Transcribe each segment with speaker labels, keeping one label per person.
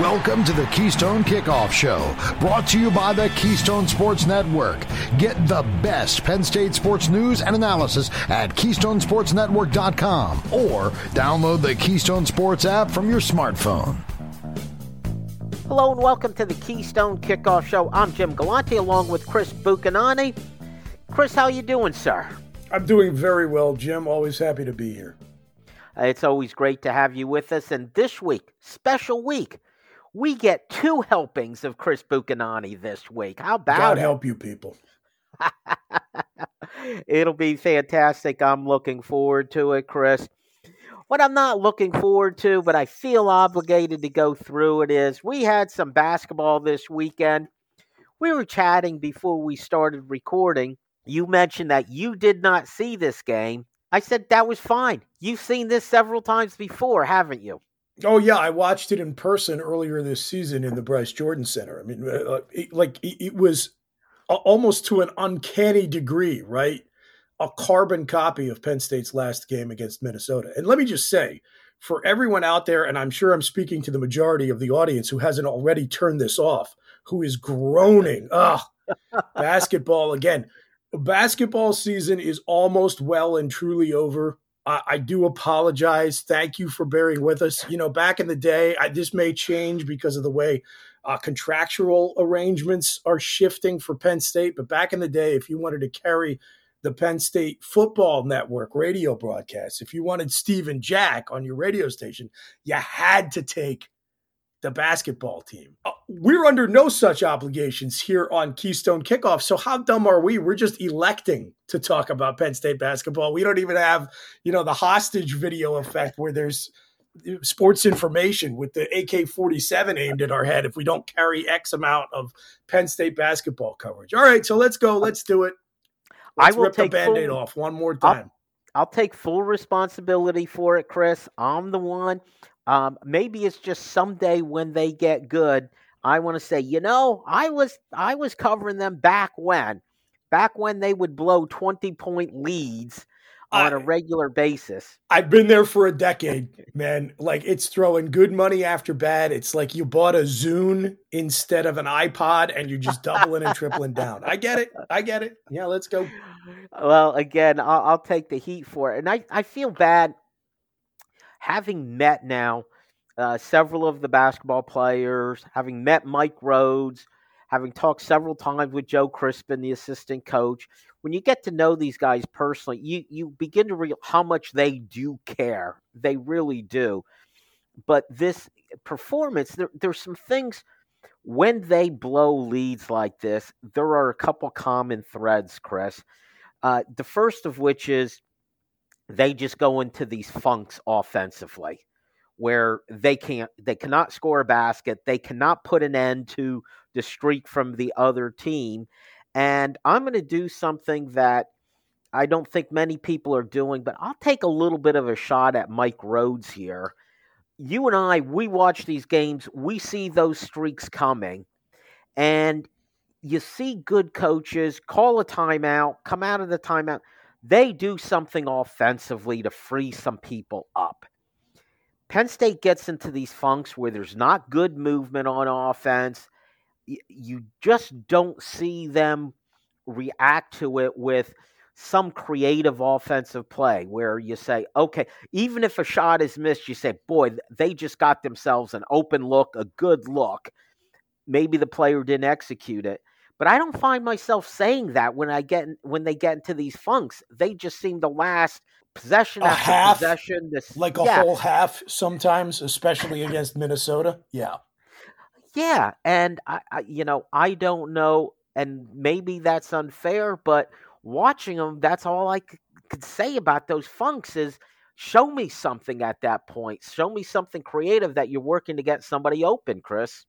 Speaker 1: Welcome to the Keystone Kickoff Show, brought to you by the Keystone Sports Network. Get the best Penn State sports news and analysis at KeystonesportsNetwork.com or download the Keystone Sports app from your smartphone.
Speaker 2: Hello and welcome to the Keystone Kickoff Show. I'm Jim Galante along with Chris Buchanani. Chris, how you doing, sir?
Speaker 3: I'm doing very well, Jim. Always happy to be here.
Speaker 2: Uh, it's always great to have you with us. And this week, special week, we get two helpings of Chris Buchanani this week. How about
Speaker 3: God
Speaker 2: it?
Speaker 3: help you people.
Speaker 2: It'll be fantastic. I'm looking forward to it, Chris. What I'm not looking forward to, but I feel obligated to go through it, is we had some basketball this weekend. We were chatting before we started recording. You mentioned that you did not see this game. I said that was fine. You've seen this several times before, haven't you?
Speaker 3: Oh yeah, I watched it in person earlier this season in the Bryce Jordan Center. I mean, uh, it, like it, it was almost to an uncanny degree, right? A carbon copy of Penn State's last game against Minnesota. And let me just say, for everyone out there, and I'm sure I'm speaking to the majority of the audience who hasn't already turned this off, who is groaning, ah, basketball again. Basketball season is almost well and truly over. I, do apologize. Thank you for bearing with us. You know, back in the day, I, this may change because of the way uh, contractual arrangements are shifting for Penn State. But back in the day, if you wanted to carry the Penn State Football Network radio broadcast, if you wanted Stephen Jack on your radio station, you had to take the basketball team. Uh, we're under no such obligations here on Keystone Kickoff. So how dumb are we? We're just electing to talk about Penn State basketball. We don't even have, you know, the hostage video effect where there's sports information with the AK-47 aimed at our head if we don't carry X amount of Penn State basketball coverage. All right, so let's go. Let's do it. Let's I will rip take the band-aid full, off one more time.
Speaker 2: I'll, I'll take full responsibility for it, Chris. I'm the one um, maybe it's just someday when they get good, I want to say, you know, I was I was covering them back when, back when they would blow twenty point leads on I, a regular basis.
Speaker 3: I've been there for a decade, man. Like it's throwing good money after bad. It's like you bought a Zune instead of an iPod and you're just doubling and tripling down. I get it. I get it. Yeah, let's go.
Speaker 2: Well, again, I'll, I'll take the heat for it. And I, I feel bad having met now uh, several of the basketball players, having met Mike Rhoades, having talked several times with Joe Crispin, the assistant coach, when you get to know these guys personally, you you begin to realize how much they do care. They really do. But this performance, there, there's some things when they blow leads like this. There are a couple common threads, Chris. Uh, the first of which is they just go into these funks offensively where they can't they cannot score a basket. They cannot put an end to the streak from the other team. And i'm going to do something that i don't think many people are doing but i'll take a little bit of a shot at mike rhoades here. You and i we watch these games. We see those streaks coming. And you see good coaches call a timeout come out of the timeout they do something offensively to free some people up. Penn State gets into these funks where there's not good movement on offense. You just don't see them react to it with some creative offensive play where you say, okay, even if a shot is missed, you say, boy, they just got themselves an open look, a good look. Maybe the player didn't execute it. But I don't find myself saying that when I get when they get into these funks. They just seem to last possession
Speaker 3: a
Speaker 2: after
Speaker 3: half,
Speaker 2: possession.
Speaker 3: This, like a yeah. whole half sometimes, especially against Minnesota. Yeah,
Speaker 2: yeah, and I, I, you know, I don't know, and maybe that's unfair, but watching them, that's all I could, could say about those funks is show me something at that point. Show me something creative that you're working to get somebody open, Chris.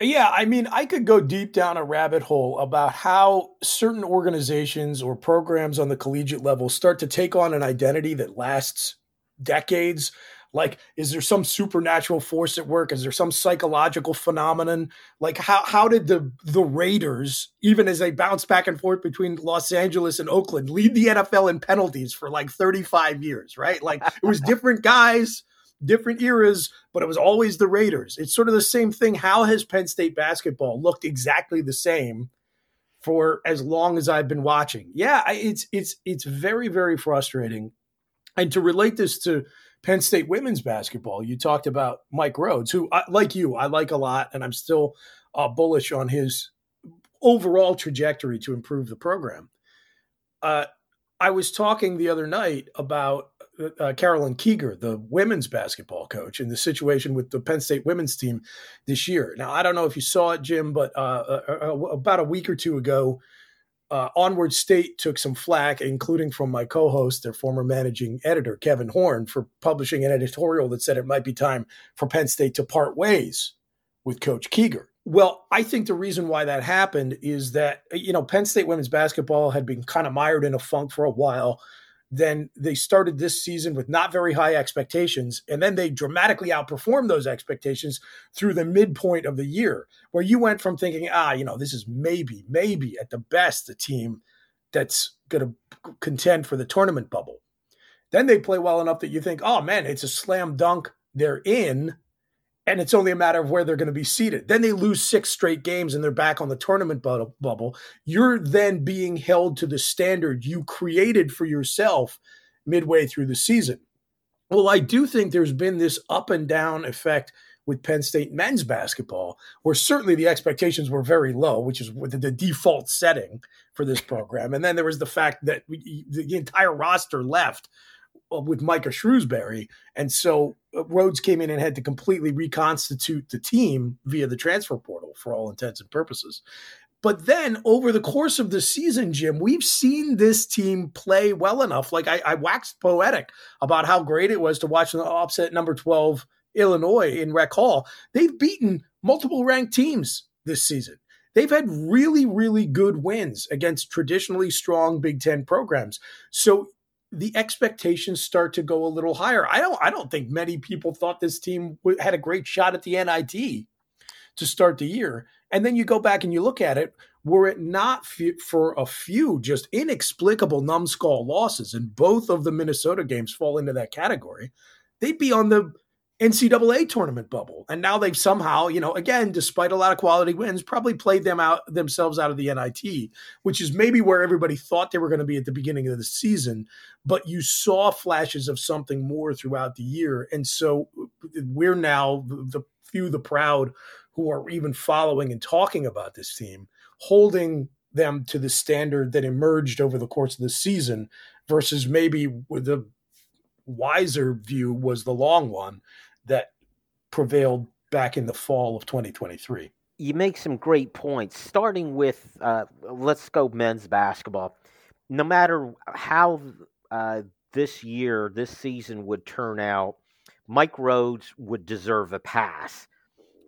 Speaker 3: Yeah, I mean, I could go deep down a rabbit hole about how certain organizations or programs on the collegiate level start to take on an identity that lasts decades. Like, is there some supernatural force at work? Is there some psychological phenomenon? Like, how how did the the Raiders, even as they bounce back and forth between Los Angeles and Oakland, lead the NFL in penalties for like 35 years, right? Like, it was different guys different eras, but it was always the Raiders. It's sort of the same thing. How has Penn State basketball looked exactly the same for as long as I've been watching? Yeah, it's it's it's very very frustrating. And to relate this to Penn State women's basketball, you talked about Mike Rhoades, who, like you, I like a lot, and I'm still uh, bullish on his overall trajectory to improve the program. Uh, I was talking the other night about uh, Carolyn Kieger, the women's basketball coach, and the situation with the Penn State women's team this year. Now, I don't know if you saw it, Jim, but uh, uh, uh about a week or two ago, uh, Onward State took some flack, including from my co host, their former managing editor, Kevin Horne, for publishing an editorial that said it might be time for Penn State to part ways with Coach Kieger. Well, I think the reason why that happened is that, you know, Penn State women's basketball had been kind of mired in a funk for a while. Then they started this season with not very high expectations, and then they dramatically outperformed those expectations through the midpoint of the year, where you went from thinking, ah, you know, this is maybe, maybe at the best the team that's going to contend for the tournament bubble. Then they play well enough that you think, oh man, it's a slam dunk. They're in and it's only a matter of where they're going to be seated. Then they lose six straight games and they're back on the tournament bubble. You're then being held to the standard you created for yourself midway through the season. Well, I do think there's been this up and down effect with Penn State men's basketball, where certainly the expectations were very low, which is the default setting for this program. And then there was the fact that the entire roster left Uh, with Micah Shrewsberry, And so uh, Rhoades came in and had to completely reconstitute the team via the transfer portal for all intents and purposes. But then over the course of the season, Jim, we've seen this team play well enough. Like I, I waxed poetic about how great it was to watch the upset number 12 Illinois in Rec Hall. They've beaten multiple ranked teams this season. They've had really, really good wins against traditionally strong Big Ten programs. So the expectations start to go a little higher. I don't I don't think many people thought this team had a great shot at the NIT to start the year. And then you go back and you look at it, were it not for a few just inexplicable numbskull losses, and both of the Minnesota games fall into that category, they'd be on the NCAA tournament bubble. And now they've somehow, you know, again, despite a lot of quality wins, probably played them out themselves out of the NIT, which is maybe where everybody thought they were going to be at the beginning of the season. But you saw flashes of something more throughout the year. And so we're now the few, the proud, who are even following and talking about this team, holding them to the standard that emerged over the course of the season versus maybe the wiser view was the long one that prevailed back in the fall of 2023.
Speaker 2: You make some great points, starting with uh, let's go men's basketball. No matter how uh, this year, this season would turn out, Mike Rhoades would deserve a pass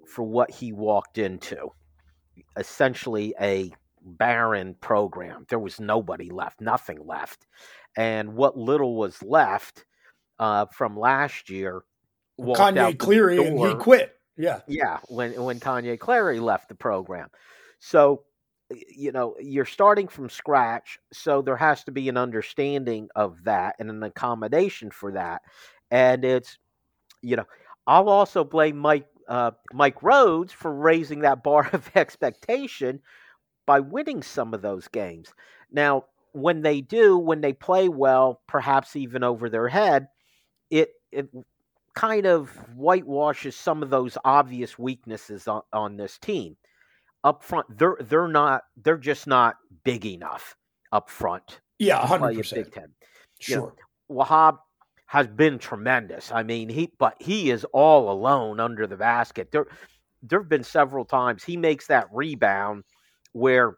Speaker 2: for what he walked into. Essentially, a barren program. There was nobody left, nothing left. And what little was left uh, from last year
Speaker 3: Kanye Clary and he quit. Yeah.
Speaker 2: Yeah. When when Kanye Clary left the program. So you know, you're starting from scratch, so there has to be an understanding of that and an accommodation for that. And it's you know, I'll also blame Mike uh, Mike Rhoades for raising that bar of expectation by winning some of those games. Now, when they do, when they play well, perhaps even over their head, it it kind of whitewashes some of those obvious weaknesses on, on this team. Up front, they're they're not they're just not big enough up front.
Speaker 3: Yeah, hundred percent. Big Ten.
Speaker 2: Sure. You know, Wahab has been tremendous. I mean, he but he is all alone under the basket. There there have been several times he makes that rebound where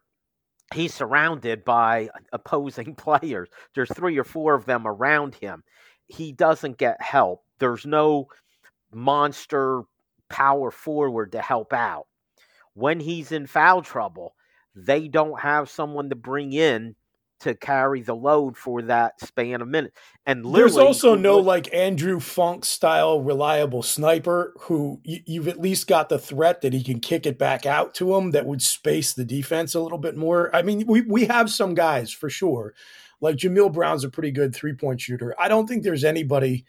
Speaker 2: he's surrounded by opposing players. There's three or four of them around him. He doesn't get help there's no monster power forward to help out. When he's in foul trouble, they don't have someone to bring in to carry the load for that span of minutes. And
Speaker 3: there's also no like Andrew Funk style reliable sniper who you, have at least got the threat that he can kick it back out to him that would space the defense a little bit more. I mean, we we have some guys for sure. Like Jameel Brown's a pretty good three point shooter. I don't think there's anybody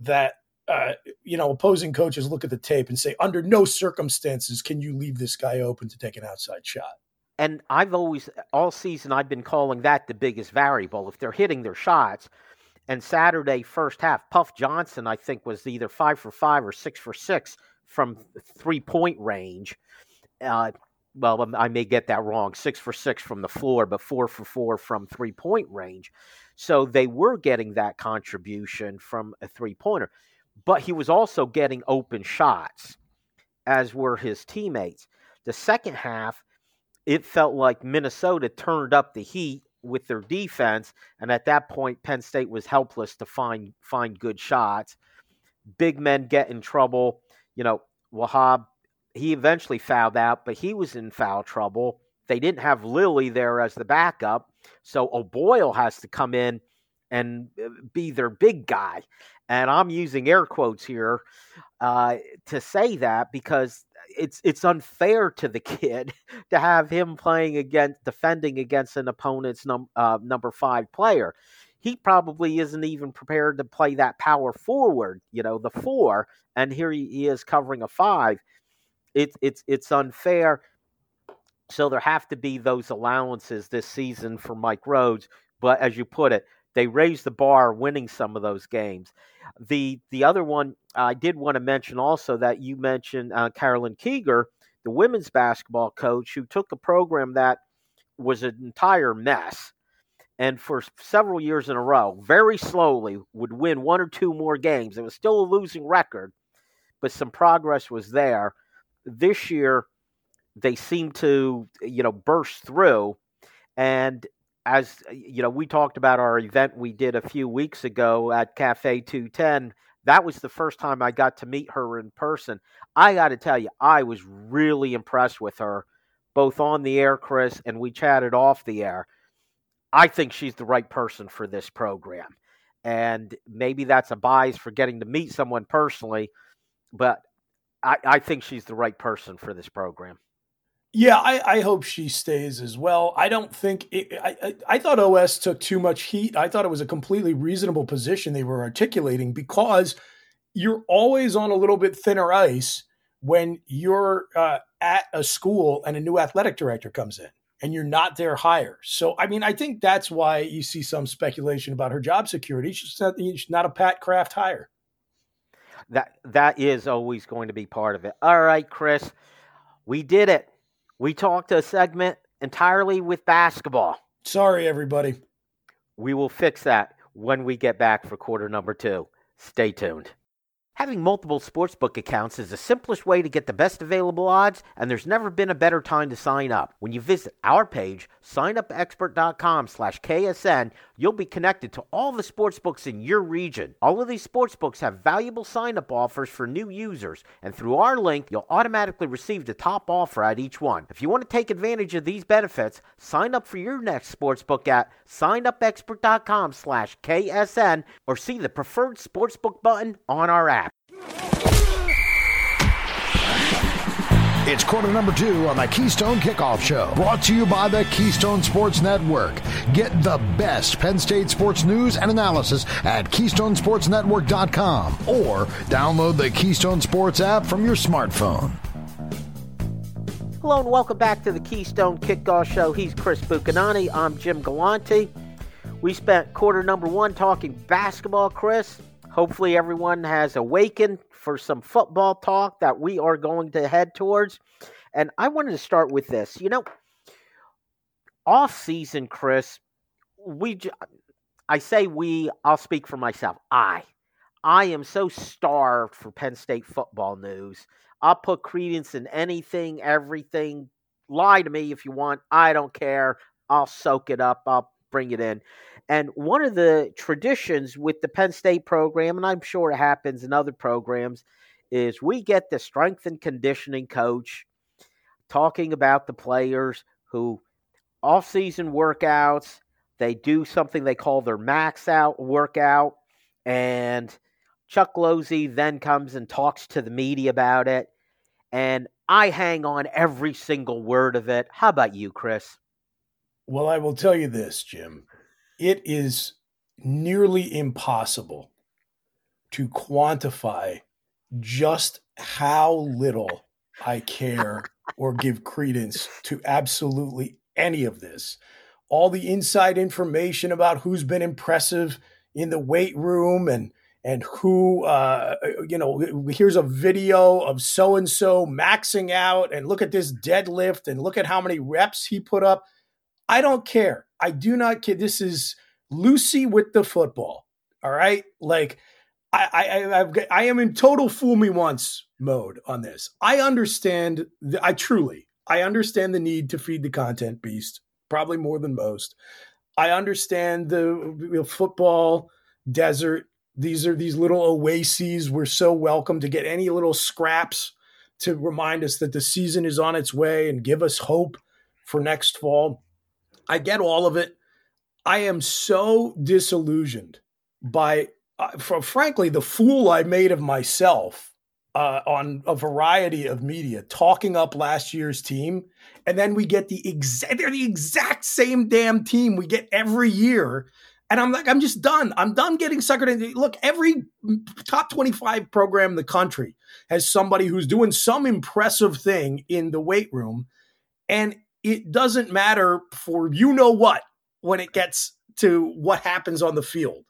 Speaker 3: that uh, you know, opposing coaches look at the tape and say, under no circumstances can you leave this guy open to take an outside shot.
Speaker 2: And I've always, all season, I've been calling that the biggest variable. If they're hitting their shots, and Saturday, first half, Puff Johnson, I think, was either five for five or six for six from three point range. Uh, well, I may get that wrong. Six for six from the floor, but four for four from three point range. So they were getting that contribution from a three pointer but he was also getting open shots, as were his teammates. The second half, it felt like Minnesota turned up the heat with their defense, and at that point, Penn State was helpless to find find good shots. Big men get in trouble. You know, Wahab, he eventually fouled out, but he was in foul trouble. They didn't have Lilley there as the backup, so O'Boyle has to come in and uh, be their big guy and I'm using air quotes here uh, to say that because it's it's unfair to the kid to have him playing against defending against an opponent's num, uh, number five player. He probably isn't even prepared to play that power forward, you know, the four, and here he, he is covering a five. It's it's it's unfair. So there have to be those allowances this season for Mike Rhoades. But as you put it, they raised the bar winning some of those games. The the other one I did want to mention also that you mentioned uh, Carolyn Kieger, the women's basketball coach, who took a program that was an entire mess, and for several years in a row, very slowly would win one or two more games. It was still a losing record, but some progress was there. This year, they seem to you know burst through, and as you know, we talked about our event we did a few weeks ago at Cafe 210. That was the first time I got to meet her in person. I got to tell you, I was really impressed with her, both on the air, Chris, and we chatted off the air. I think she's the right person for this program. And maybe that's a bias for getting to meet someone personally, but I, I think she's the right person for this program.
Speaker 3: Yeah, I, I, hope she stays as well. I don't think it, I, I, I thought OS took too much heat. I thought it was a completely reasonable position they were articulating because you're always on a little bit thinner ice when you're uh, at a school and a new athletic director comes in and you're not their hire. So, I mean, I think that's why you see some speculation about her job security. She's not, she's not a Pat Kraft hire.
Speaker 2: That that is always going to be part of it. All right, Chris, we did it. We talked a segment entirely with basketball.
Speaker 3: Sorry, everybody.
Speaker 2: We will fix that when we get back for quarter number two. Stay tuned. Having multiple sportsbook accounts is the simplest way to get the best available odds, and there's never been a better time to sign up. When you visit our page, signupexpert.com slash KSN, you'll be connected to all the sportsbooks in your region. All of these sportsbooks have valuable sign-up offers for new users, and through our link, you'll automatically receive the top offer at each one. If you want to take advantage of these benefits, sign up for your next sportsbook at signupexpert.com slash KSN or see the preferred sportsbook button on our app.
Speaker 1: It's quarter number two on the Keystone Kickoff Show, brought to you by the Keystone Sports Network. Get the best Penn State sports news and analysis at KeystonesportsNetwork.com or download the Keystone Sports app from your smartphone.
Speaker 2: Hello and welcome back to the Keystone Kickoff Show. He's Chris Buchanani. I'm Jim Galante. We spent quarter number one talking basketball, Chris. Hopefully, everyone has awakened for some football talk that we are going to head towards. And I wanted to start with this. You know, off season, Chris, we, I say we, I'll speak for myself. I, I am so starved for Penn State football news. I'll put credence in anything, everything. Lie to me if you want. I don't care. I'll soak it up. I'll bring it in. And one of the traditions with the Penn State program, and I'm sure it happens in other programs, is we get the strength and conditioning coach talking about the players who off-season workouts, they do something they call their max out workout, and Chuck Losey then comes and talks to the media about it. And I hang on every single word of it. How about you, Chris?
Speaker 3: Well, I will tell you this, Jim it is nearly impossible to quantify just how little I care or give credence to absolutely any of this. All the inside information about who's been impressive in the weight room and and who uh, you know here's a video of so and so maxing out and look at this deadlift and look at how many reps he put up i don't care. I do not care. This is lucy with the football. All right? Like i i I've, i am in total fool me once mode on this. I understand the, i truly i understand the need to feed the content beast probably more than most. I understand the know, football desert. These are these little oases. We're so welcome to get any little scraps to remind us that the season is on its way and give us hope for next fall. I get all of it. I am so disillusioned by, uh, frankly, the fool I made of myself uh, on a variety of media, talking up last year's team, and then we get the exact they're the exact same damn team we get every year and I'm like, I'm just done. I'm done getting suckered into. Look, every top 25 program in the country has somebody who's doing some impressive thing in the weight room. And it doesn't matter for you know what when it gets to what happens on the field.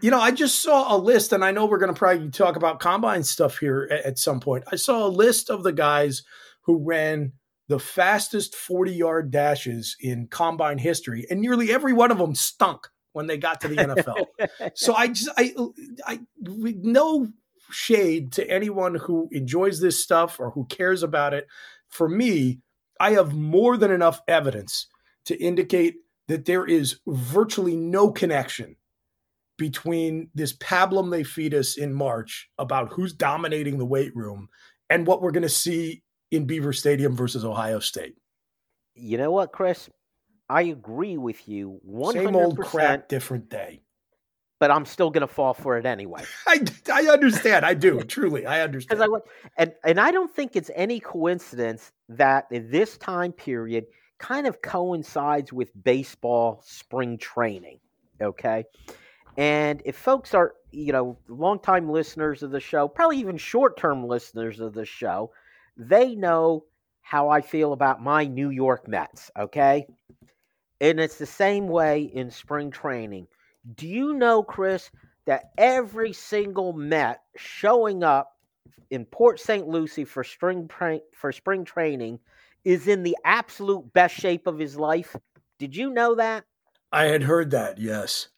Speaker 3: You know, I just saw a list, and I know we're going to probably talk about combine stuff here at, at some point. I saw a list of the guys who ran the fastest 40 yard dashes in combine history, and nearly every one of them stunk when they got to the NFL. so I just I I with no shade to anyone who enjoys this stuff or who cares about it. For me, I have more than enough evidence to indicate that there is virtually no connection between this pablum they feed us in March about who's dominating the weight room and what we're going to see in Beaver Stadium versus Ohio State.
Speaker 2: You know what, Chris? I agree with you 100%.
Speaker 3: Same old crap, different day.
Speaker 2: But I'm still going to fall for it anyway.
Speaker 3: I, I understand. I do. Truly, I understand.
Speaker 2: I, and, and I don't think it's any coincidence that this time period kind of coincides with baseball spring training. Okay. And if folks are, you know, longtime listeners of the show, probably even short term listeners of the show, they know how I feel about my New York Mets. Okay. And it's the same way in spring training. Do you know, Chris, that every single Met showing up in Port St. Lucie for spring pra- for spring training is in the absolute best shape of his life? Did you know that?
Speaker 3: I had heard that. Yes.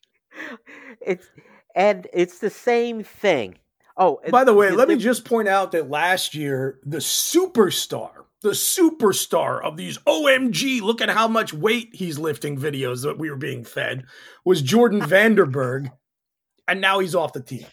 Speaker 2: It's and it's the same thing. Oh,
Speaker 3: by the way, let me just point out that last year the superstar the superstar of these OMG, look at how much weight he's lifting videos that we were being fed was Jordan van den Berg. And now he's off the team.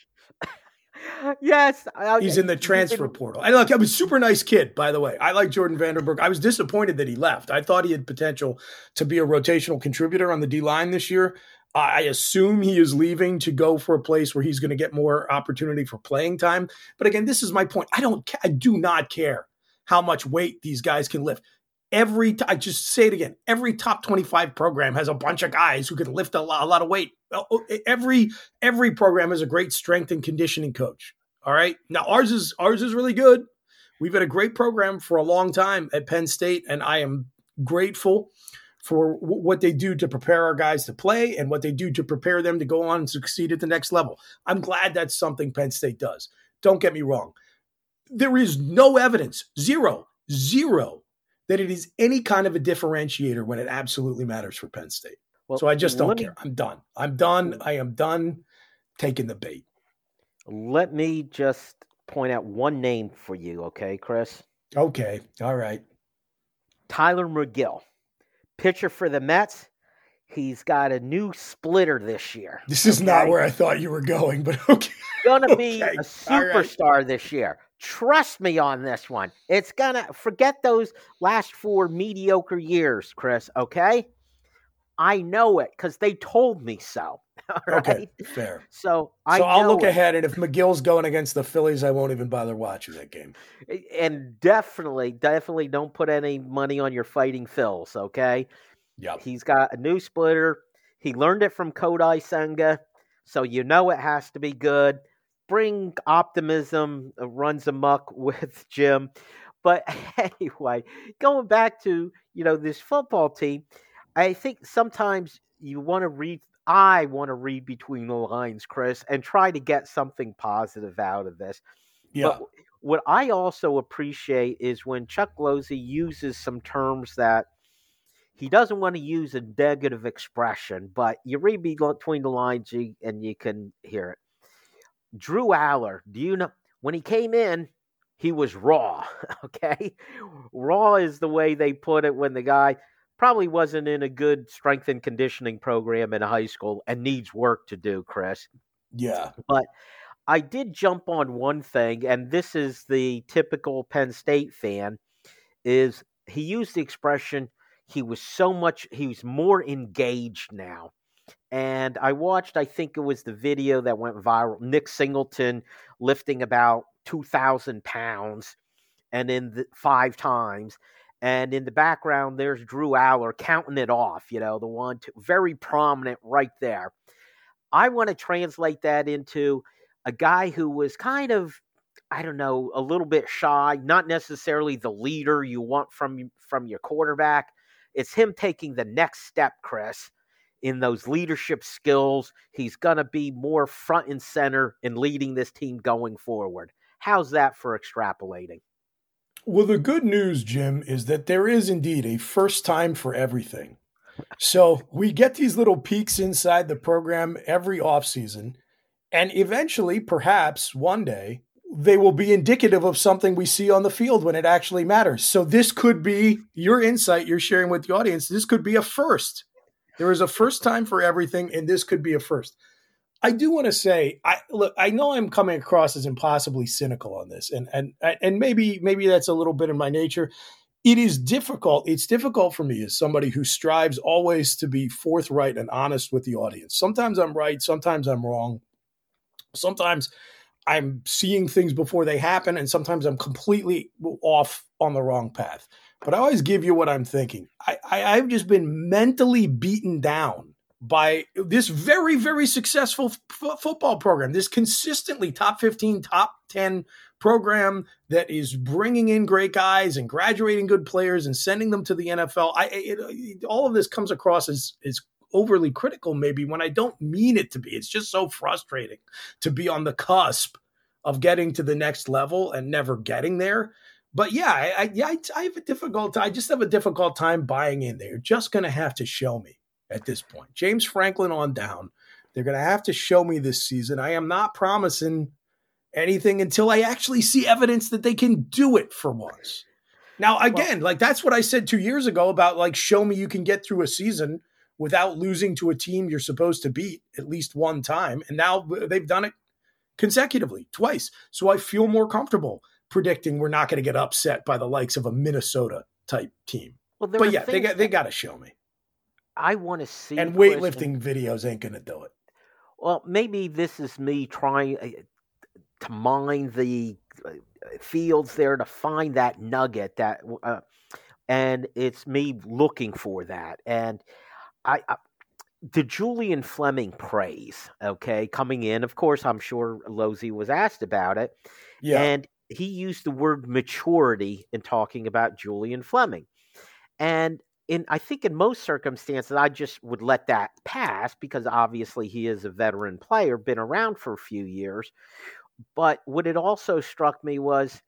Speaker 2: Yes.
Speaker 3: He's in the transfer portal. I look, I'm a super nice kid, by the way. I like Jordan van den Berg. I was disappointed that he left. I thought he had potential to be a rotational contributor on the D line this year. I assume he is leaving to go for a place where he's going to get more opportunity for playing time. But again, this is my point. I don't I do not care how much weight these guys can lift. Every t- I just say it again. Every top twenty-five program has a bunch of guys who can lift a lot, a lot of weight. Oh, oh, every every program has a great strength and conditioning coach. All right, now ours is ours is really good. We've had a great program for a long time at Penn State, and I am grateful for w- what they do to prepare our guys to play and what they do to prepare them to go on and succeed at the next level. I'm glad that's something Penn State does. Don't get me wrong there is no evidence, zero, zero, that it is any kind of a differentiator when it absolutely matters for Penn State. Well, so I just don't care. Me, I'm done. I'm done. I am done taking the bait.
Speaker 2: Let me just point out one name for you, okay, Chris?
Speaker 3: Okay. All right.
Speaker 2: Tylor Megill, pitcher for the Mets. He's got a new splitter this year.
Speaker 3: This is okay? not where I thought you were going, but okay.
Speaker 2: Gonna okay. be a superstar right. this year. Trust me on this one. It's gonna forget those last four mediocre years, Chris. Okay, I know it because they told me so.
Speaker 3: Okay, fair.
Speaker 2: So
Speaker 3: I so I'll look it. ahead, and if Megill's going against the Phillies, I won't even bother watching that game.
Speaker 2: And definitely, definitely don't put any money on your fighting Phils. Okay.
Speaker 3: Yeah.
Speaker 2: He's got a new splitter. He learned it from Kodai Senga, so you know it has to be good. Spring optimism uh, runs amok with Jim. But anyway, going back to you know this football team, I think sometimes you want to read. I want to read between the lines, Chris, and try to get something positive out of this.
Speaker 3: Yeah.
Speaker 2: But what I also appreciate is when Chuck Losey uses some terms that he doesn't want to use a negative expression, but you read between the lines and you can hear it. Drew Allar, do you know when he came in, he was raw. Okay. Raw is the way they put it when the guy probably wasn't in a good strength and conditioning program in high school and needs work to do, Chris.
Speaker 3: Yeah.
Speaker 2: But I did jump on one thing, and this is the typical Penn State fan, is he used the expression he was so much he was more engaged now and I watched, I think it was the video that went viral. Nick Singleton lifting about 2,000 pounds and in the five times. And in the background, there's Drew Allar counting it off, you know, the one two, very prominent right there. I want to translate that into a guy who was kind of, I don't know, a little bit shy, not necessarily the leader you want from from your quarterback. It's him taking the next step, Chris, in those leadership skills. He's going to be more front and center in leading this team going forward. How's that for extrapolating?
Speaker 3: Well, the good news, Jim, is that there is indeed a first time for everything. So we get these little peaks inside the program every offseason. And eventually, perhaps one day, they will be indicative of something we see on the field when it actually matters. So this could be your insight you're sharing with the audience. This could be a first. There is a first time for everything, and this could be a first. I do want to say, I look, I know I'm coming across as impossibly cynical on this, and and and maybe maybe that's a little bit in my nature. It is difficult. It's difficult for me as somebody who strives always to be forthright and honest with the audience. Sometimes I'm right, sometimes I'm wrong. Sometimes I'm seeing things before they happen, and sometimes I'm completely off on the wrong path but I always give you what I'm thinking. I, I have just been mentally beaten down by this very very successful f- football program. This consistently top 15, top 10 program that is bringing in great guys and graduating good players and sending them to the NFL. I it, it, all of this comes across as as overly critical maybe when I don't mean it to be. It's just so frustrating to be on the cusp of getting to the next level and never getting there but yeah, I, I yeah, I, I, have a difficult. I just have a difficult time buying in. They're just going to have to show me at this point. James Franklin on down. They're going to have to show me this season. I am not promising anything until I actually see evidence that they can do it for once. Now, again, well, like that's what I said two years ago about like show me you can get through a season without losing to a team you're supposed to beat at least one time, and now uh, they've done it consecutively twice. So I feel more comfortable predicting we're not going to get upset by the likes of a Minnesota type team. Well, but yeah, they got they got to show me.
Speaker 2: I want to see
Speaker 3: and weightlifting videos ain't going to do it.
Speaker 2: Well, maybe this is me trying uh, to mine the uh, fields there to find that nugget that, uh, and it's me looking for that. And I, I the Julian Fleming praise, okay, coming in. Of course, I'm sure Losey was asked about it. Yeah. And he used the word maturity in talking about Julian Fleming. And in I think in most circumstances I just would let that pass because obviously he is a veteran player, been around for a few years. But what it also struck me was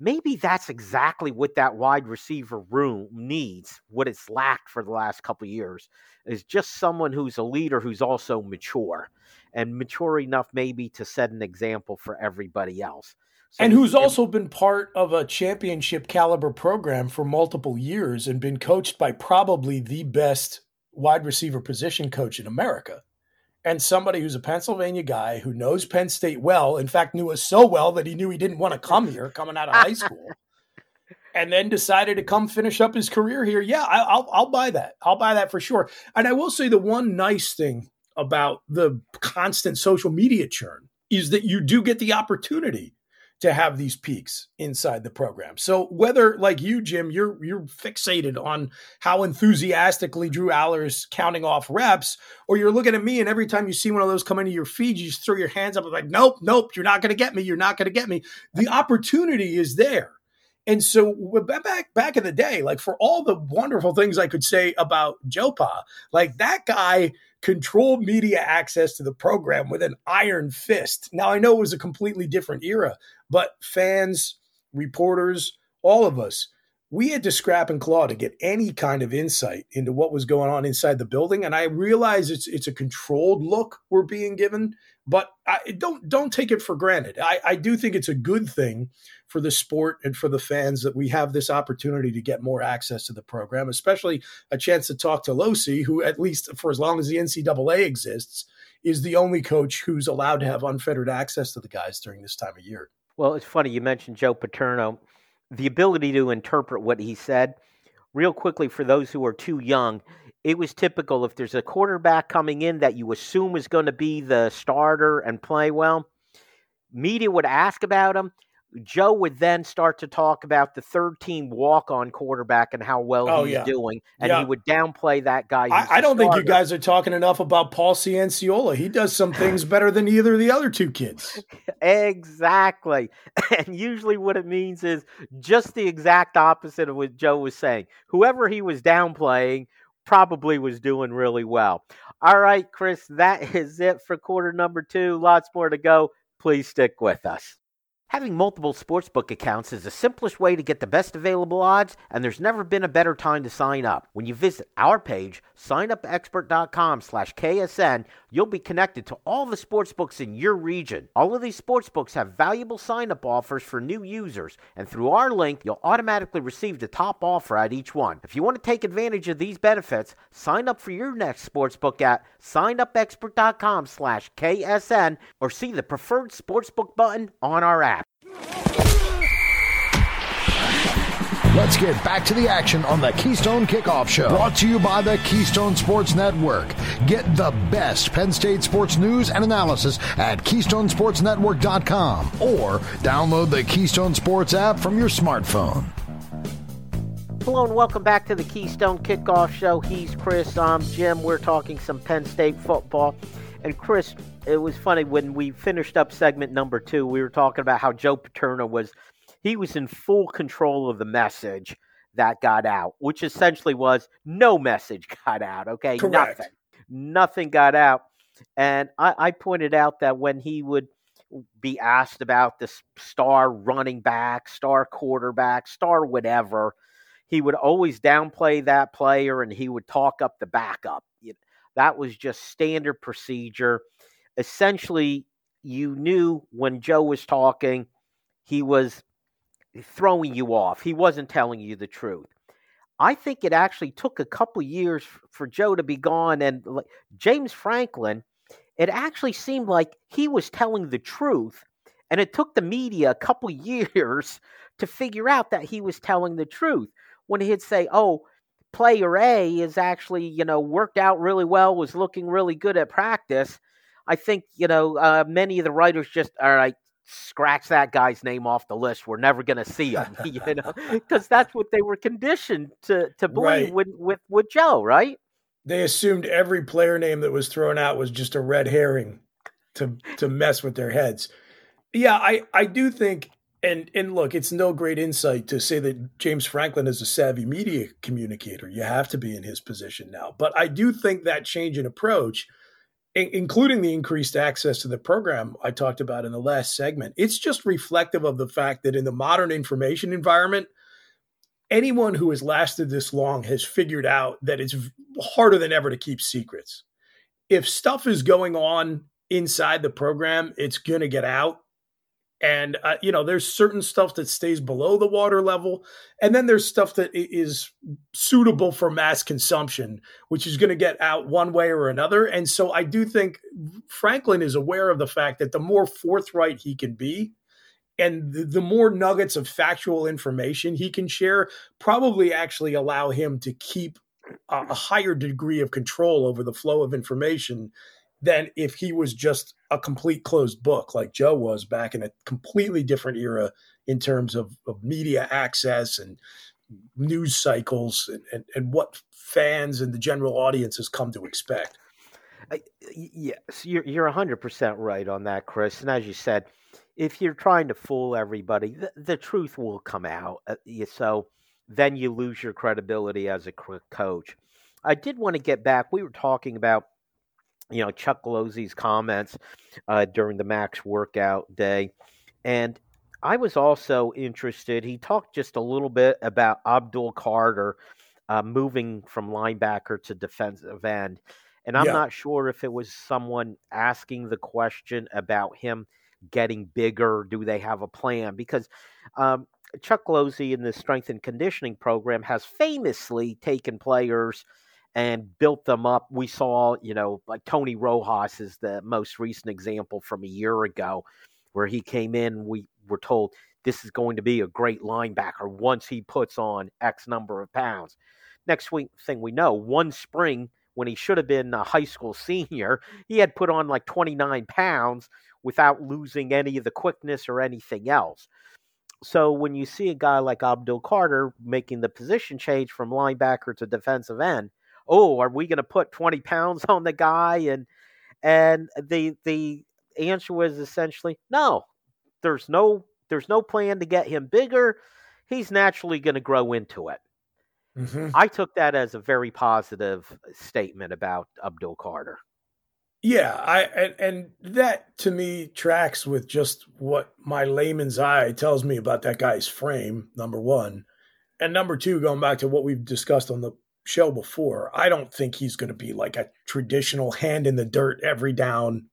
Speaker 2: maybe that's exactly what that wide receiver room needs, what it's lacked for the last couple years is just someone who's a leader who's also mature and mature enough maybe to set an example for everybody else.
Speaker 3: So and who's also been part of a championship caliber program for multiple years and been coached by probably the best wide receiver position coach in America. And somebody who's a Pennsylvania guy who knows Penn State well, in fact, knew us so well that he knew he didn't want to come here coming out of high school. and then decided to come finish up his career here. Yeah, I, will I'll buy that. I'll buy that for sure. And I will say the one nice thing about the constant social media churn is that you do get the opportunity to have these peaks inside the program. So whether like you, Jim, you're you're fixated on how enthusiastically Drew Allar's counting off reps, or you're looking at me and every time you see one of those come into your feed, you just throw your hands up and like, nope, nope, you're not gonna get me, you're not gonna get me. The opportunity is there. And so back back in the day, like for all the wonderful things I could say about JoePa, like that guy controlled media access to the program with an iron fist. Now I know it was a completely different era, but fans, reporters, all of us, we had to scrap and claw to get any kind of insight into what was going on inside the building. And I realize it's it's a controlled look we're being given, but I, don't don't take it for granted. I, I do think it's a good thing for the sport and for the fans that we have this opportunity to get more access to the program, especially a chance to talk to Losey, who at least for as long as the NCAA exists, is the only coach who's allowed to have unfettered access to the guys during this time of year.
Speaker 2: Well, it's funny you mentioned Joe Paterno. The ability to interpret what he said, real quickly for those who are too young, it was typical if there's a quarterback coming in that you assume is going to be the starter and play well, media would ask about him. Joe would then start to talk about the third team walk on quarterback and how well oh, he's yeah. doing, and yeah. he would downplay that guy.
Speaker 3: I, I, don't think you guys are talking enough about Paul Cianciola. He does some things better than either of the other two kids.
Speaker 2: exactly. And usually what it means is just the exact opposite of what Joe was saying. Whoever he was downplaying probably was doing really well. All right, Chris, that is it for quarter number two. Lots more to go. Please stick with us. Having multiple sportsbook accounts is the simplest way to get the best available odds, and there's never been a better time to sign up. When you visit our page, signupexpert.com slash KSN, you'll be connected to all the sportsbooks in your region. All of these sportsbooks have valuable sign-up offers for new users, and through our link, you'll automatically receive the top offer at each one. If you want to take advantage of these benefits, sign up for your next sportsbook at signupexpert.com slash KSN or see the preferred sportsbook button on our app.
Speaker 1: Let's get back to the action on the Keystone Kickoff Show. Brought to you by the Keystone Sports Network. Get the best Penn State sports news and analysis at KeystonesportsNetwork.com or download the Keystone Sports app from your smartphone.
Speaker 2: Hello and welcome back to the Keystone Kickoff Show. He's Chris. I'm Jim. We're talking some Penn State football. And Chris, it was funny when we finished up segment number two, we were talking about how Joe Paterno was he was in full control of the message that got out, which essentially was no message got out. Okay,
Speaker 3: Correct.
Speaker 2: nothing, nothing got out. And I, I pointed out that when he would be asked about the star running back, star quarterback, star whatever, he would always downplay that player and he would talk up the backup. That was just standard procedure. Essentially, you knew when Joe was talking, he was throwing you off. He wasn't telling you the truth. I think it actually took a couple years for Joe to be gone. And James Franklin, it actually seemed like he was telling the truth. And it took the media a couple years to figure out that he was telling the truth. When he'd say, oh, player A is actually, you know, worked out really well, was looking really good at practice. I think, you know, uh, many of the writers just, all right, scratch that guy's name off the list. We're never going to see him, you know, because that's what they were conditioned to to believe right. with, with with Joe, right?
Speaker 3: They assumed every player name that was thrown out was just a red herring to to mess with their heads. Yeah, I I do think and and look, it's no great insight to say that James Franklin is a savvy media communicator. You have to be in his position now. But I do think that change in approach including the increased access to the program I talked about in the last segment, it's just reflective of the fact that in the modern information environment, anyone who has lasted this long has figured out that it's harder than ever to keep secrets. If stuff is going on inside the program, it's going to get out and uh, you know there's certain stuff that stays below the water level and then there's stuff that is suitable for mass consumption which is going to get out one way or another. And so i do think franklin is aware of the fact that the more forthright he can be and the, the more nuggets of factual information he can share probably actually allow him to keep a, a higher degree of control over the flow of information than if he was just a complete closed book like Joe was back in a completely different era in terms of, of media access and news cycles and, and, and what fans and the general audience has come to expect.
Speaker 2: Yes, you're you're 100% right on that, Chris. And as you said, if you're trying to fool everybody, the, the truth will come out. Uh, so then you lose your credibility as a coach. I did want to get back. We were talking about, you know, Chuck Losey's comments uh, during the Max workout day, and I was also interested. He talked just a little bit about Abdul Carter uh, moving from linebacker to defensive end, and I'm yeah. not sure if it was someone asking the question about him getting bigger. Do they have a plan? Because um, Chuck Losey in the strength and conditioning program has famously taken players and built them up. We saw, you know, like Tony Rojas is the most recent example from a year ago where he came in. We were told this is going to be a great linebacker once he puts on X number of pounds. Next week, thing we know, one spring when he should have been a high school senior, he had put on like 29 pounds without losing any of the quickness or anything else. So when you see a guy like Abdul Carter making the position change from linebacker to defensive end, oh, are we going to put 20 pounds on the guy? And and the the answer was essentially no. There's no there's no plan to get him bigger. He's naturally going to grow into it. Mm-hmm. I took that as a very positive statement about Abdul Carter.
Speaker 3: Yeah, I and, and that to me tracks with just what my layman's eye tells me about that guy's frame. Number one, and number two, going back to what we've discussed on the show before, I don't think he's going to be like a traditional hand in the dirt every down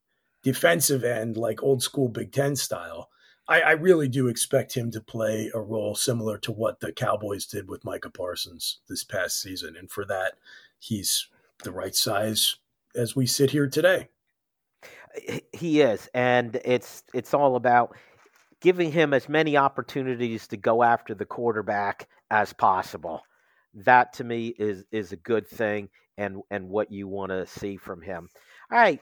Speaker 3: defensive end like old school Big Ten style. I, I really do expect him to play a role similar to what the Cowboys did with Micah Parsons this past season, and for that, he's the right size as we sit here today.
Speaker 2: He is, and it's it's all about giving him as many opportunities to go after the quarterback as possible. That to me is is a good thing and and what you want to see from him. All right.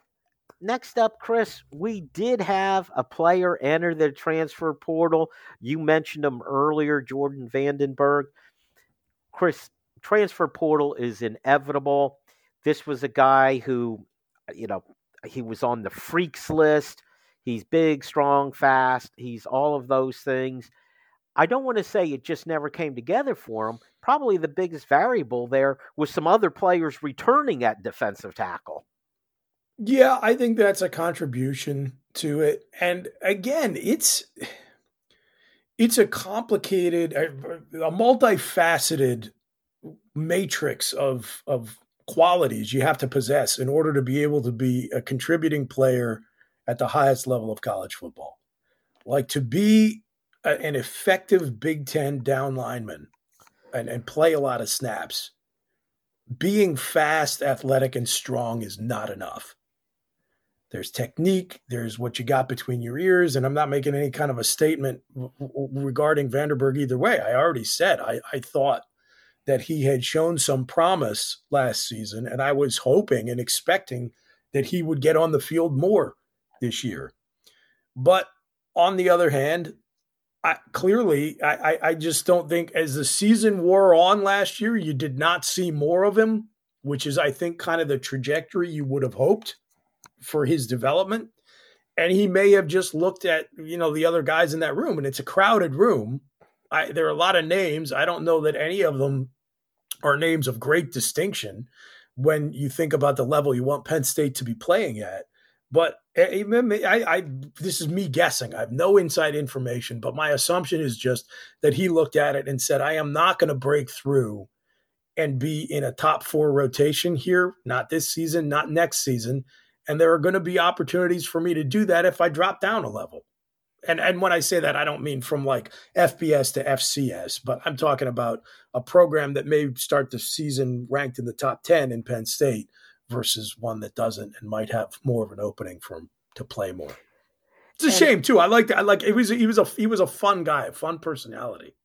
Speaker 2: Next up, Chris, we did have a player enter the transfer portal. You mentioned him earlier, Jordan van den Berg. Chris, transfer portal is inevitable. This was a guy who, you know, he was on the freaks list. He's big, strong, fast. He's all of those things. I don't want to say it just never came together for him. Probably the biggest variable there was some other players returning at defensive tackle.
Speaker 3: Yeah, I think that's a contribution to it. And again, it's it's a complicated, a multifaceted matrix of of qualities you have to possess in order to be able to be a contributing player at the highest level of college football. Like to be a, an effective Big Ten down lineman and, and play a lot of snaps, being fast, athletic, and strong is not enough. There's technique, there's what you got between your ears, and I'm not making any kind of a statement regarding van den Berg either way. I already said I, I thought that he had shown some promise last season, and I was hoping and expecting that he would get on the field more this year. But on the other hand, I, clearly, I, I just don't think as the season wore on last year, you did not see more of him, which is, I think, kind of the trajectory you would have hoped for his development. And he may have just looked at, you know, the other guys in that room, and it's a crowded room. I, there are a lot of names. I don't know that any of them are names of great distinction when you think about the level you want Penn State to be playing at. But eh, I, I, this is me guessing. I have no inside information, but my assumption is just that he looked at it and said, "I am not going to break through and be in a top four rotation here. Not this season, not next season, and there are going to be opportunities for me to do that if I drop down a level." and and when I say that, I don't mean from like FBS to FCS, but I'm talking about a program that may start the season ranked in the top ten in Penn State versus one that doesn't and might have more of an opening for him to play more. It's a and, shame too. I like I like it was he was a he was a fun guy, a fun personality.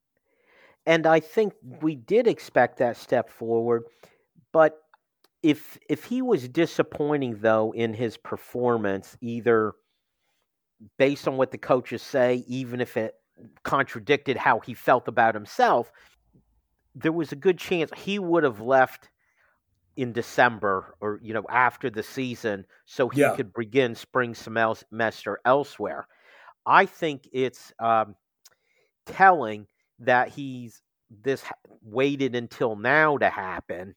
Speaker 2: And I think we did expect that step forward, but if if he was disappointing though in his performance, either based on what the coaches say, even if it contradicted how he felt about himself, there was a good chance he would have left in December or you know after the season so he yeah. could begin spring semester elsewhere. I think it's um, telling that he's this waited until now to happen,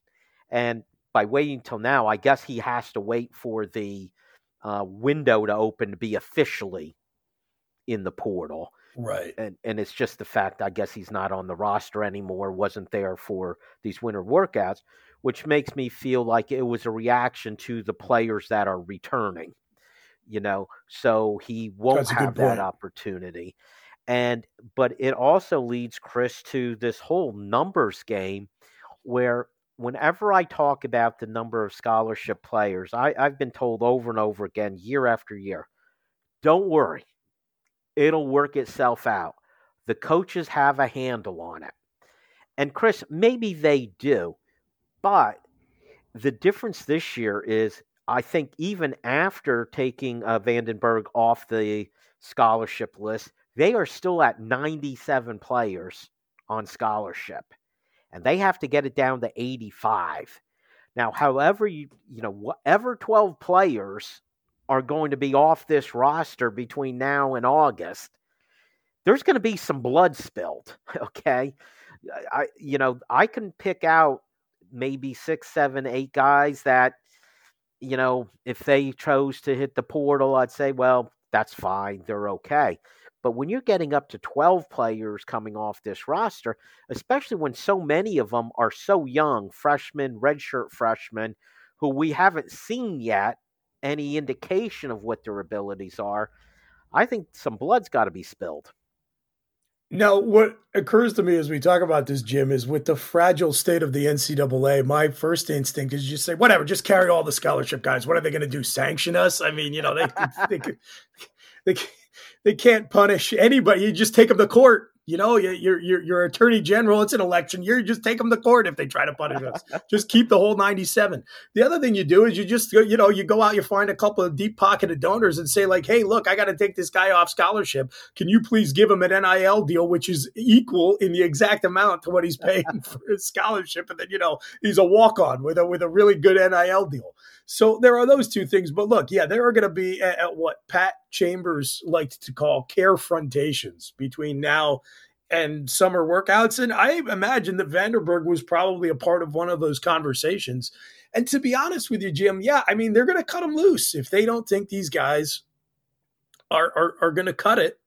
Speaker 2: and by waiting till now, I guess he has to wait for the uh, window to open to be officially in the portal.
Speaker 3: Right.
Speaker 2: And and it's just the fact I guess he's not on the roster anymore, wasn't there for these winter workouts, which makes me feel like it was a reaction to the players that are returning. You know, so he won't have that opportunity. And but it also leads Chris to this whole numbers game where whenever I talk about the number of scholarship players, I, I've been told over and over again, year after year, don't worry it'll work itself out. The coaches have a handle on it. And Chris, maybe they do, but the difference this year is I think even after taking uh, van den Berg off the scholarship list, they are still at 97 players on scholarship, and they have to get it down to 85. Now, however you you know whatever 12 players are going to be off this roster between now and August, there's going to be some blood spilled. Okay. I, you know, I can pick out maybe six, seven, eight guys that, you know, if they chose to hit the portal, I'd say, well, that's fine. They're okay. But when you're getting up to 12 players coming off this roster, especially when so many of them are so young, freshmen, redshirt freshmen, who we haven't seen yet, any indication of what their abilities are, I think some blood's got to be spilled.
Speaker 3: Now, what occurs to me as we talk about this, Jim, is with the fragile state of the NCAA, my first instinct is just say, whatever, just carry all the scholarship guys. What are they going to do? Sanction us? I mean, you know, they, they, they, they, they can't punish anybody. You just take them to court. You know, you're, you're, you're attorney general. It's an election year. Just take them to court if they try to punish us. just keep the whole 97. The other thing you do is you just, you know, you go out, you find a couple of deep pocketed donors and say, like, hey, look, I got to take this guy off scholarship. Can you please give him an NIL deal, which is equal in the exact amount to what he's paying for his scholarship? And then, you know, he's a walk on with a, with a really good NIL deal. So there are those two things. But look, yeah, there are going to be at, at what Pat Chambers liked to call carefrontations between now and summer workouts. And I imagine that van den Berg was probably a part of one of those conversations. And to be honest with you, Jim, yeah, I mean, they're going to cut them loose if they don't think these guys are, are, are going to cut it.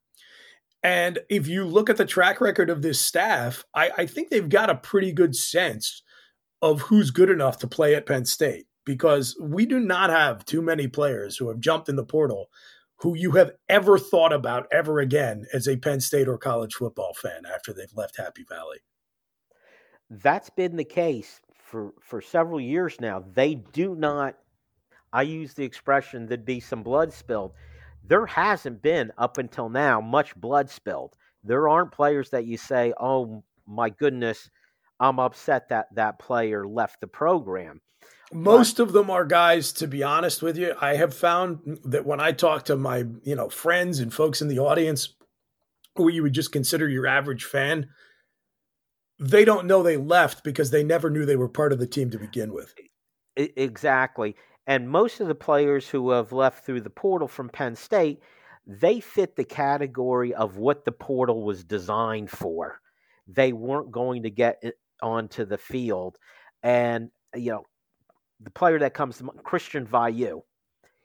Speaker 3: And if you look at the track record of this staff, I, I think they've got a pretty good sense of who's good enough to play at Penn State because we do not have too many players who have jumped in the portal who you have ever thought about ever again as a Penn State or college football fan after they've left Happy Valley.
Speaker 2: That's been the case for for several years now. They do not I use the expression there'd be some blood spilled. There hasn't been up until now much blood spilled. There aren't players that you say, "Oh my goodness, I'm upset that that player left the program."
Speaker 3: Most of them are guys to be honest with you. I have found that when i talk to my you know friends and folks in the audience who you would just consider your average fan they don't know they left because they never knew they were part of the team to begin with.
Speaker 2: Exactly. And most of the players who have left through the portal from penn state they fit the category of what the portal was designed for. They weren't going to get eh, onto the field. And you know the player that comes to Christian Veilleux.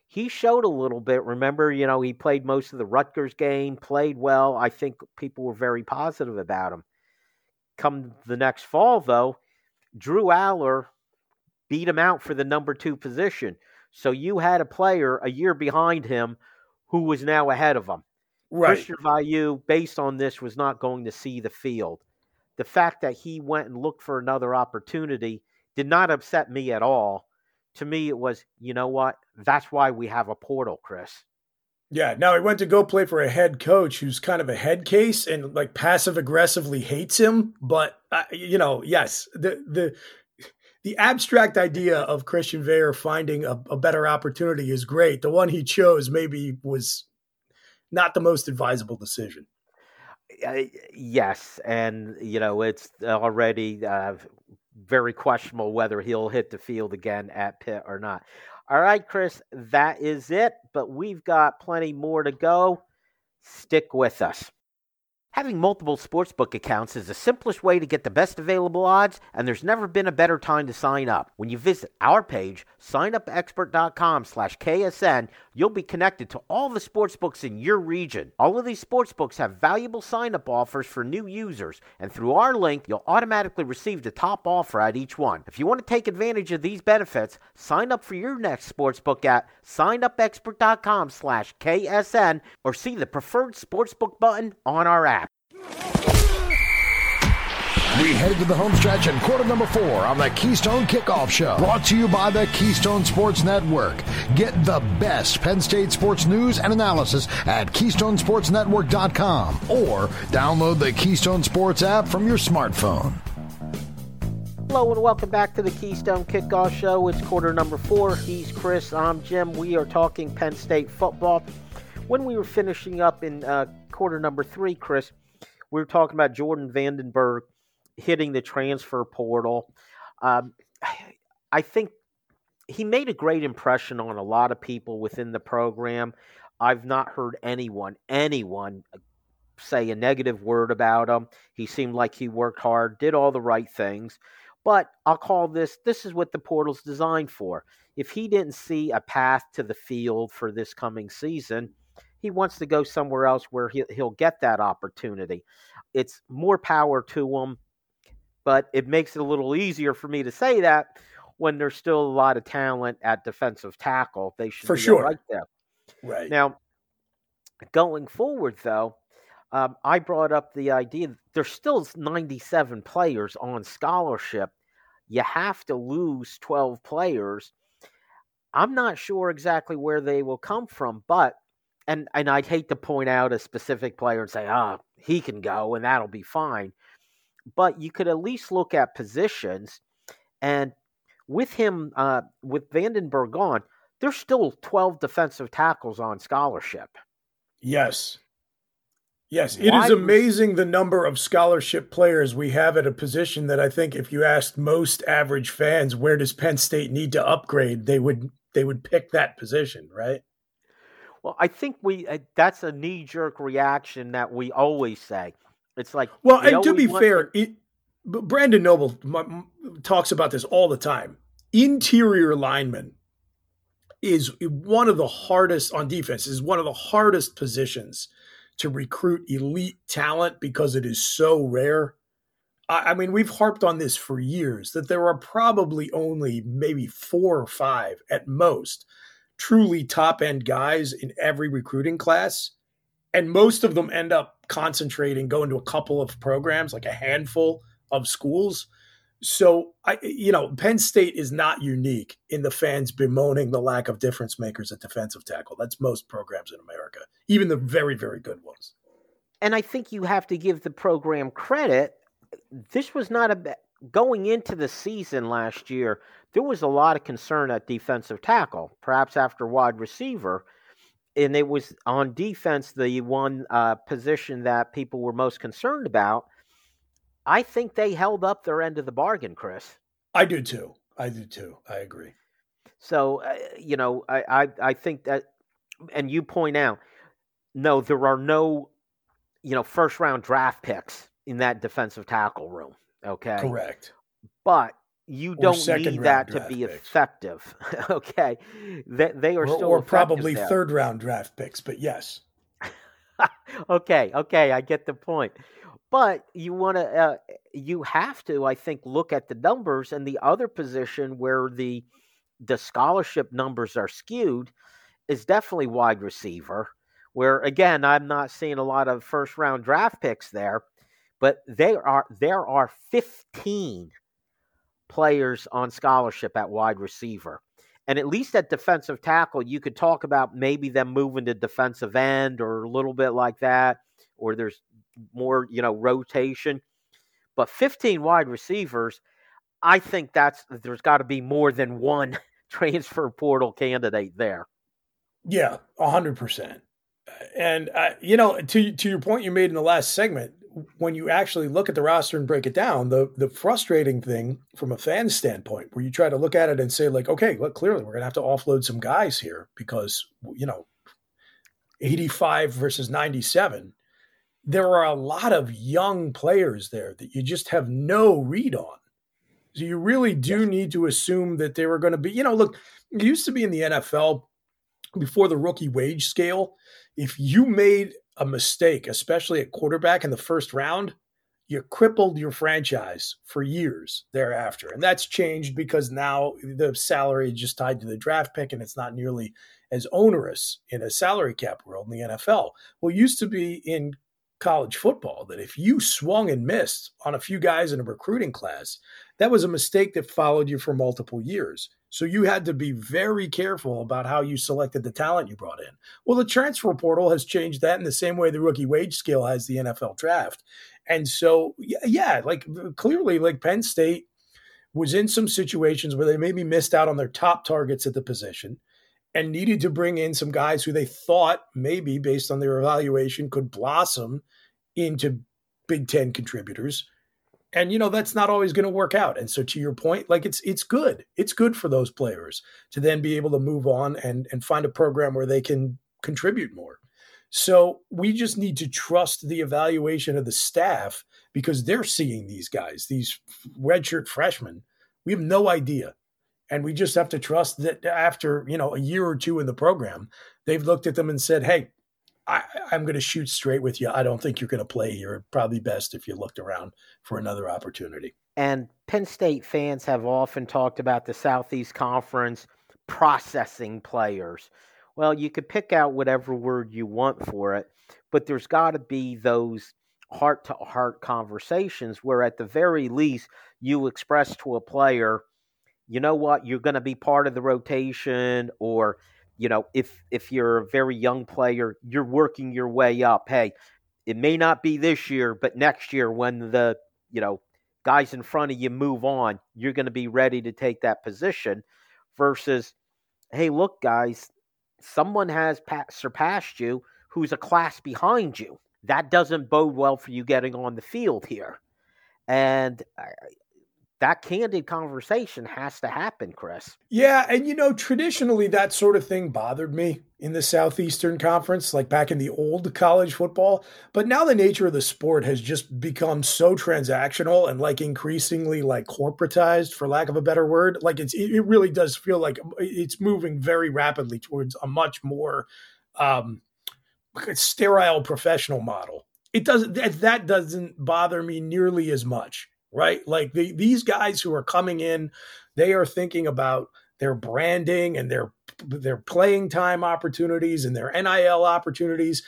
Speaker 2: He showed a little bit. Remember, you know, he played most of the Rutgers game, played well. I think people were very positive about him. Come the next fall, though, Drew Allar beat him out for the number two position. So you had a player a year behind him who was now ahead of him. Right. Christian Veilleux, based on this, was not going to see the field. The fact that he went and looked for another opportunity did not upset me at all. To me, it was, you know what? That's why we have a portal, Chris.
Speaker 3: Yeah. Now he went to go play for a head coach who's kind of a head case and like passive aggressively hates him. But uh, you know, yes, the the the abstract idea of Christian Veilleux finding a, a better opportunity is great. The one he chose maybe was not the most advisable decision.
Speaker 2: Uh, yes, and you know it's already uh, very questionable whether he'll hit the field again at Pitt or not. All right, Chris, that is it, but we've got plenty more to go. Stick with us. Having multiple sportsbook accounts is the simplest way to get the best available odds, and there's never been a better time to sign up. When you visit our page, signupexpert.com/ksn, you'll be connected to all the sportsbooks in your region. All of these sportsbooks have valuable sign-up offers for new users, and through our link, you'll automatically receive the top offer at each one. If you want to take advantage of these benefits, sign up for your next sportsbook at signupexpert.com/ksn or see the preferred sportsbook button on our app.
Speaker 1: We head to the home stretch and quarter number four on the Keystone Kickoff Show. Brought to you by the Keystone Sports Network. Get the best Penn State sports news and analysis at KeystonesportsNetwork.com or download the Keystone Sports app from your smartphone.
Speaker 2: Hello and welcome back to the Keystone Kickoff Show. It's quarter number four. He's Chris. I'm Jim. We are talking Penn State football. When we were finishing up in uh, quarter number three, Chris, we were talking about Jordan van den Berg hitting the transfer portal. Um, I think he made a great impression on a lot of people within the program. I've not heard anyone, anyone say a negative word about him. He seemed like he worked hard, did all the right things. But I'll call this this is what the portal's designed for. If he didn't see a path to the field for this coming season, he wants to go somewhere else where he'll get that opportunity. It's more power to him but it makes it a little easier for me to say that when there's still a lot of talent at defensive tackle. They should
Speaker 3: for sure
Speaker 2: right there.
Speaker 3: Right
Speaker 2: now, going forward though, um, I brought up the idea there's still 97 players on scholarship. You have to lose 12 players. I'm not sure exactly where they will come from, but and and I'd hate to point out a specific player and say, ah, oh, he can go and that'll be fine but you could at least look at positions. And with him, uh, with van den Berg gone, there's still 12 defensive tackles on scholarship.
Speaker 3: Yes. Yes, it Why is amazing the number of scholarship players we have at a position that I think if you asked most average fans where does Penn State need to upgrade, they would they would pick that position, right?
Speaker 2: Well, I think we uh, that's a knee jerk reaction that we always say. It's like
Speaker 3: well, and to be fair, to... it, Brandon Noble talks about this all the time. Interior lineman is one of the hardest on defense. Is one of the hardest positions to recruit elite talent because it is so rare. I, I mean, we've harped on this for years that there are probably only maybe four or five at most truly top end guys in every recruiting class and most of them end up concentrating, going to a couple of programs, like a handful of schools. So I, you know, Penn State is not unique in the fans bemoaning the lack of difference makers at defensive tackle. That's most programs in America, even the very, very good ones.
Speaker 2: And I think you have to give the program credit. This was not a going into the season last year. There was a lot of concern at defensive tackle, perhaps after wide receiver and it was on defense the one uh, position that people were most concerned about. I think they held up their end of the bargain, Chris.
Speaker 3: I do too. I do too. I agree.
Speaker 2: So uh, you know, I, I I think that, and you point out, no, there are no, you know, first round draft picks in that defensive tackle room. Okay,
Speaker 3: correct.
Speaker 2: But you don't need that to be picks. effective. okay, they, they are
Speaker 3: or,
Speaker 2: still
Speaker 3: or probably there. third round draft picks, but yes.
Speaker 2: okay, okay, I get the point. But you want to, uh, you have to, I think, look at the numbers and the other position where the the scholarship numbers are skewed is definitely wide receiver. Where again, I'm not seeing a lot of first round draft picks there, but there are there are 15 players on scholarship at wide receiver. And at least at defensive tackle, you could talk about maybe them moving to defensive end or a little bit like that, or there's more, you know, rotation. But 15 wide receivers, I think that's there's got to be more than one transfer portal candidate there.
Speaker 3: Yeah, hundred percent. And uh, you know, to to your point you made in the last segment, when you actually look at the roster and break it down, the the frustrating thing from a fan standpoint, where you try to look at it and say like, okay, look, clearly we're gonna have to offload some guys here because you know, eighty five versus ninety seven. There are a lot of young players there that you just have no read on. So you really do yes. need to assume that they were going to be, you know, look, it used to be in the NFL before the rookie wage scale. If you made a mistake, especially at quarterback in the first round, you crippled your franchise for years thereafter. And that's changed because now the salary is just tied to the draft pick and it's not nearly as onerous in a salary cap world in the NFL. Well, used to be in college football that if you swung and missed on a few guys in a recruiting class, that was a mistake that followed you for multiple years. So you had to be very careful about how you selected the talent you brought in. Well, the transfer portal has changed that in the same way the rookie wage scale has the NFL draft. And so, yeah, like clearly, like Penn State was in some situations where they maybe missed out on their top targets at the position and needed to bring in some guys who they thought maybe based on their evaluation could blossom into Big Ten contributors. And you know that's not always going to work out. And so to your point, like it's it's good. It's good for those players to then be able to move on and and find a program where they can contribute more. So we just need to trust the evaluation of the staff because they're seeing these guys, these redshirt freshmen. We have no idea and we just have to trust that after you know a year or two in the program they've looked at them and said hey I, am going to shoot straight with you. I don't think you're going to play here. Probably best if you looked around for another opportunity.
Speaker 2: And penn state fans have often talked about the southeast conference processing players. Well you could pick out whatever word you want for it but there's got to be those heart to heart conversations where at the very least you express to a player you know what, you're going to be part of the rotation, or you know, if if you're a very young player, you're working your way up. Hey, it may not be this year, but next year when the you know guys in front of you move on, you're going to be ready to take that position. Versus, hey, look, guys, someone has surpassed you who's a class behind you. That doesn't bode well for you getting on the field here. And that candid conversation has to happen, Chris.
Speaker 3: Yeah, and you know, traditionally that sort of thing bothered me in the Southeastern Conference, like back in the old college football. But now the nature of the sport has just become so transactional and like increasingly like corporatized, for lack of a better word. Like it's it really does feel like it's moving very rapidly towards a much more um, sterile professional model. It doesn't that, that doesn't bother me nearly as much right? Like the, these guys who are coming in, they are thinking about their branding and their their playing time opportunities and their NIL opportunities.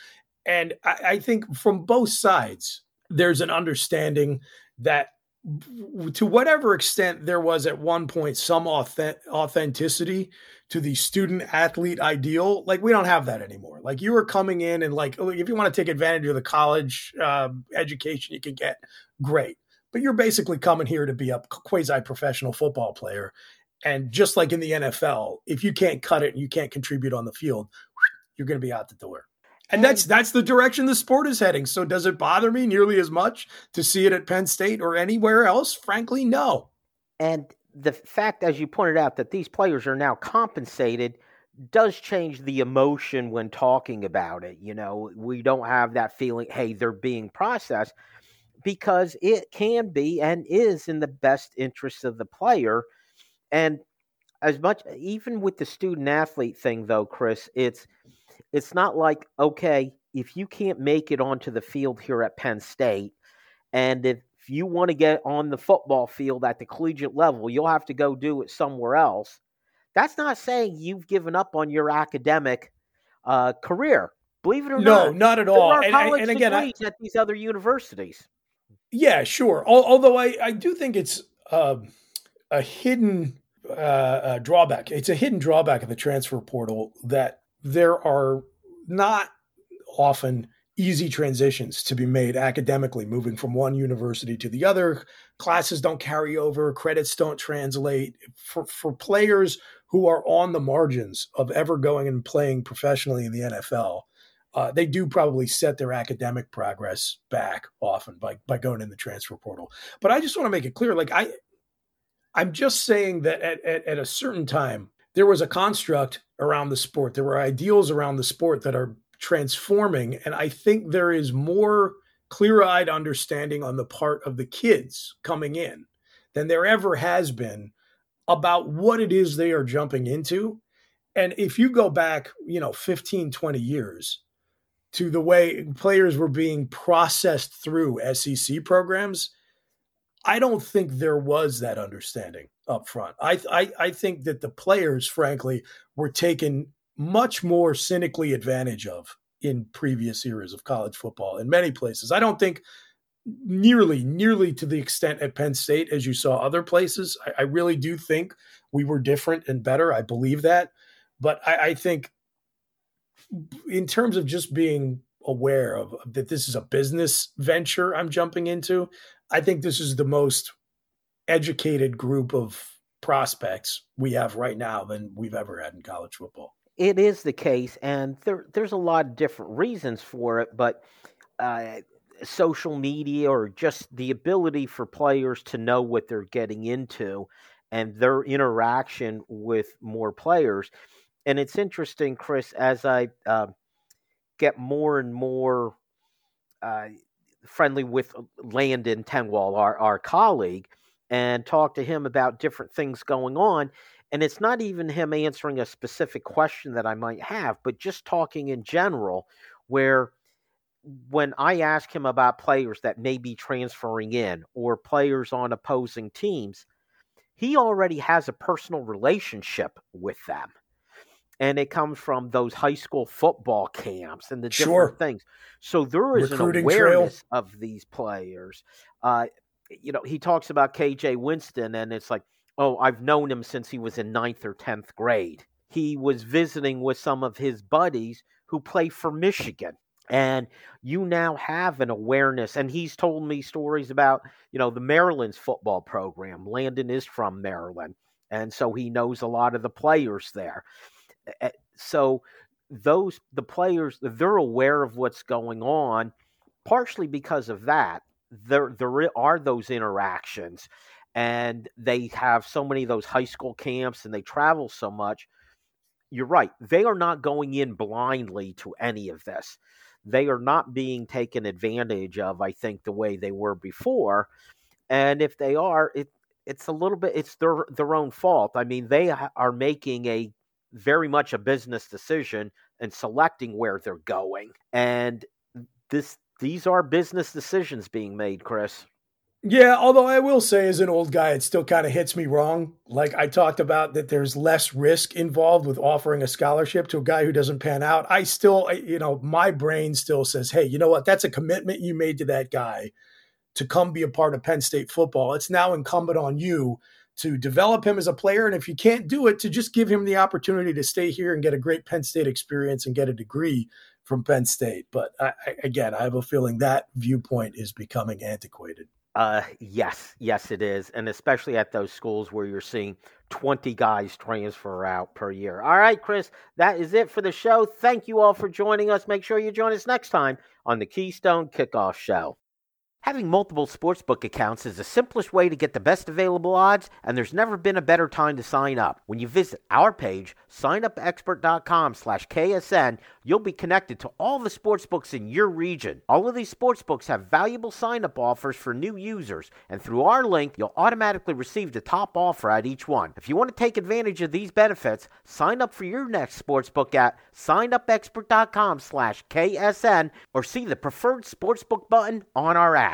Speaker 3: And I, I think from both sides, there's an understanding that to whatever extent there was at one point some authenticity to the student athlete ideal like we don't have that anymore like you are coming in and like if you want to take advantage of the college uh, education you can get great but you're basically coming here to be a quasi professional football player. And just like in the NFL, if you can't cut it and you can't contribute on the field, you're going to be out the door. And that's that's the direction the sport is heading. So does it bother me nearly as much to see it at Penn State or anywhere else? Frankly, no.
Speaker 2: And the fact, as you pointed out, that these players are now compensated does change the emotion when talking about it. You know, we don't have that feeling, hey, they're being processed because it can be and is in the best interest of the player. And as much even with the student athlete thing though, Chris, it's it's not like, okay, if you can't make it onto the field here at Penn State, and if you want to get on the football field at the collegiate level, you'll have to go do it somewhere else. That's not saying you've given up on your academic uh, career. Believe it or
Speaker 3: no,
Speaker 2: not,
Speaker 3: no, not at all. And, and, again, I,
Speaker 2: at these other universities.
Speaker 3: Yeah, sure. Although I, I do think it's uh, a hidden uh, uh, drawback. It's a hidden drawback of the transfer portal that there are not often easy transitions to be made academically, moving from one university to the other. Classes don't carry over, credits don't translate. For, for players who are on the margins of ever going and playing professionally in the NFL, uh, they do probably set their academic progress back often by, by going in the transfer portal. But I just want to make it clear, like I, I'm just saying that at, at, at a certain time, there was a construct around the sport. There were ideals around the sport that are transforming. And I think there is more clear eyed understanding on the part of the kids coming in than there ever has been about what it is they are jumping into. And if you go back, you know, 15, 20 years to the way players were being processed through SEC programs, I don't think there was that understanding up front. I, I, I think that the players, frankly, were taken much more cynically advantage of in previous eras of college football in many places. I don't think nearly, nearly to the extent at Penn State as you saw other places. I, I really do think we were different and better. I believe that. But I, I think in terms of just being aware of, of that this is a business venture I'm jumping into, I think this is the most educated group of prospects we have right now than we've ever had in college football
Speaker 2: it is the case, and there, there's a lot of different reasons for it, but uh, social media or just the ability for players to know what they're getting into and their interaction with more players. And it's interesting, Chris, as I uh, get more and more uh, friendly with Landon Tengwall, our, our colleague, and talk to him about different things going on and it's not even him answering a specific question that I might have, but just talking in general, where when I ask him about players that may be transferring in or players on opposing teams, he already has a personal relationship with them. And it comes from those high school football camps and the different sure. things. So there is Recruiting an awareness trail. of these players. Uh, you know, he talks about KJ Winston, and it's like, oh, I've known him since he was in ninth or 10th grade. He was visiting with some of his buddies who play for Michigan. And you now have an awareness. And he's told me stories about, you know, the Maryland's football program. Landon is from Maryland. And so he knows a lot of the players there. Eh, so those, the players, they're aware of what's going on, partially because of that. There, there are those interactions and they have so many of those high school camps and they travel so much. You're right. They are not going in blindly to any of this. They are not being taken advantage of, I think, the way they were before. And if they are, it it's a little bit it's their their own fault. I mean, they are making a very much a business decision and selecting where they're going. And this these are business decisions being made, Chris.
Speaker 3: Yeah, although I will say, as an old guy, it still kind of hits me wrong. Like I talked about, that there's less risk involved with offering a scholarship to a guy who doesn't pan out. I still, you know, my brain still says, hey, you know what? That's a commitment you made to that guy to come be a part of Penn State football. It's now incumbent on you to develop him as a player. And if you can't do it, to just give him the opportunity to stay here and get a great Penn State experience and get a degree from Penn State. But I, again, I have a feeling that viewpoint is becoming antiquated.
Speaker 2: Uh, yes, yes, it is, and especially at those schools where you're seeing 20 guys transfer out per year. All right, Chris, that is it for the show. Thank you all for joining us. Make sure you join us next time on the Keystone Kickoff Show. Having multiple sportsbook accounts is the simplest way to get the best available odds, and there's never been a better time to sign up. When you visit our page, signupexpert.com slash KSN, you'll be connected to all the sportsbooks in your region. All of these sportsbooks have valuable sign-up offers for new users, and through our link, you'll automatically receive the top offer at each one. If you want to take advantage of these benefits, sign up for your next sportsbook at signupexpert.com slash KSN or see the preferred sportsbook button on our app.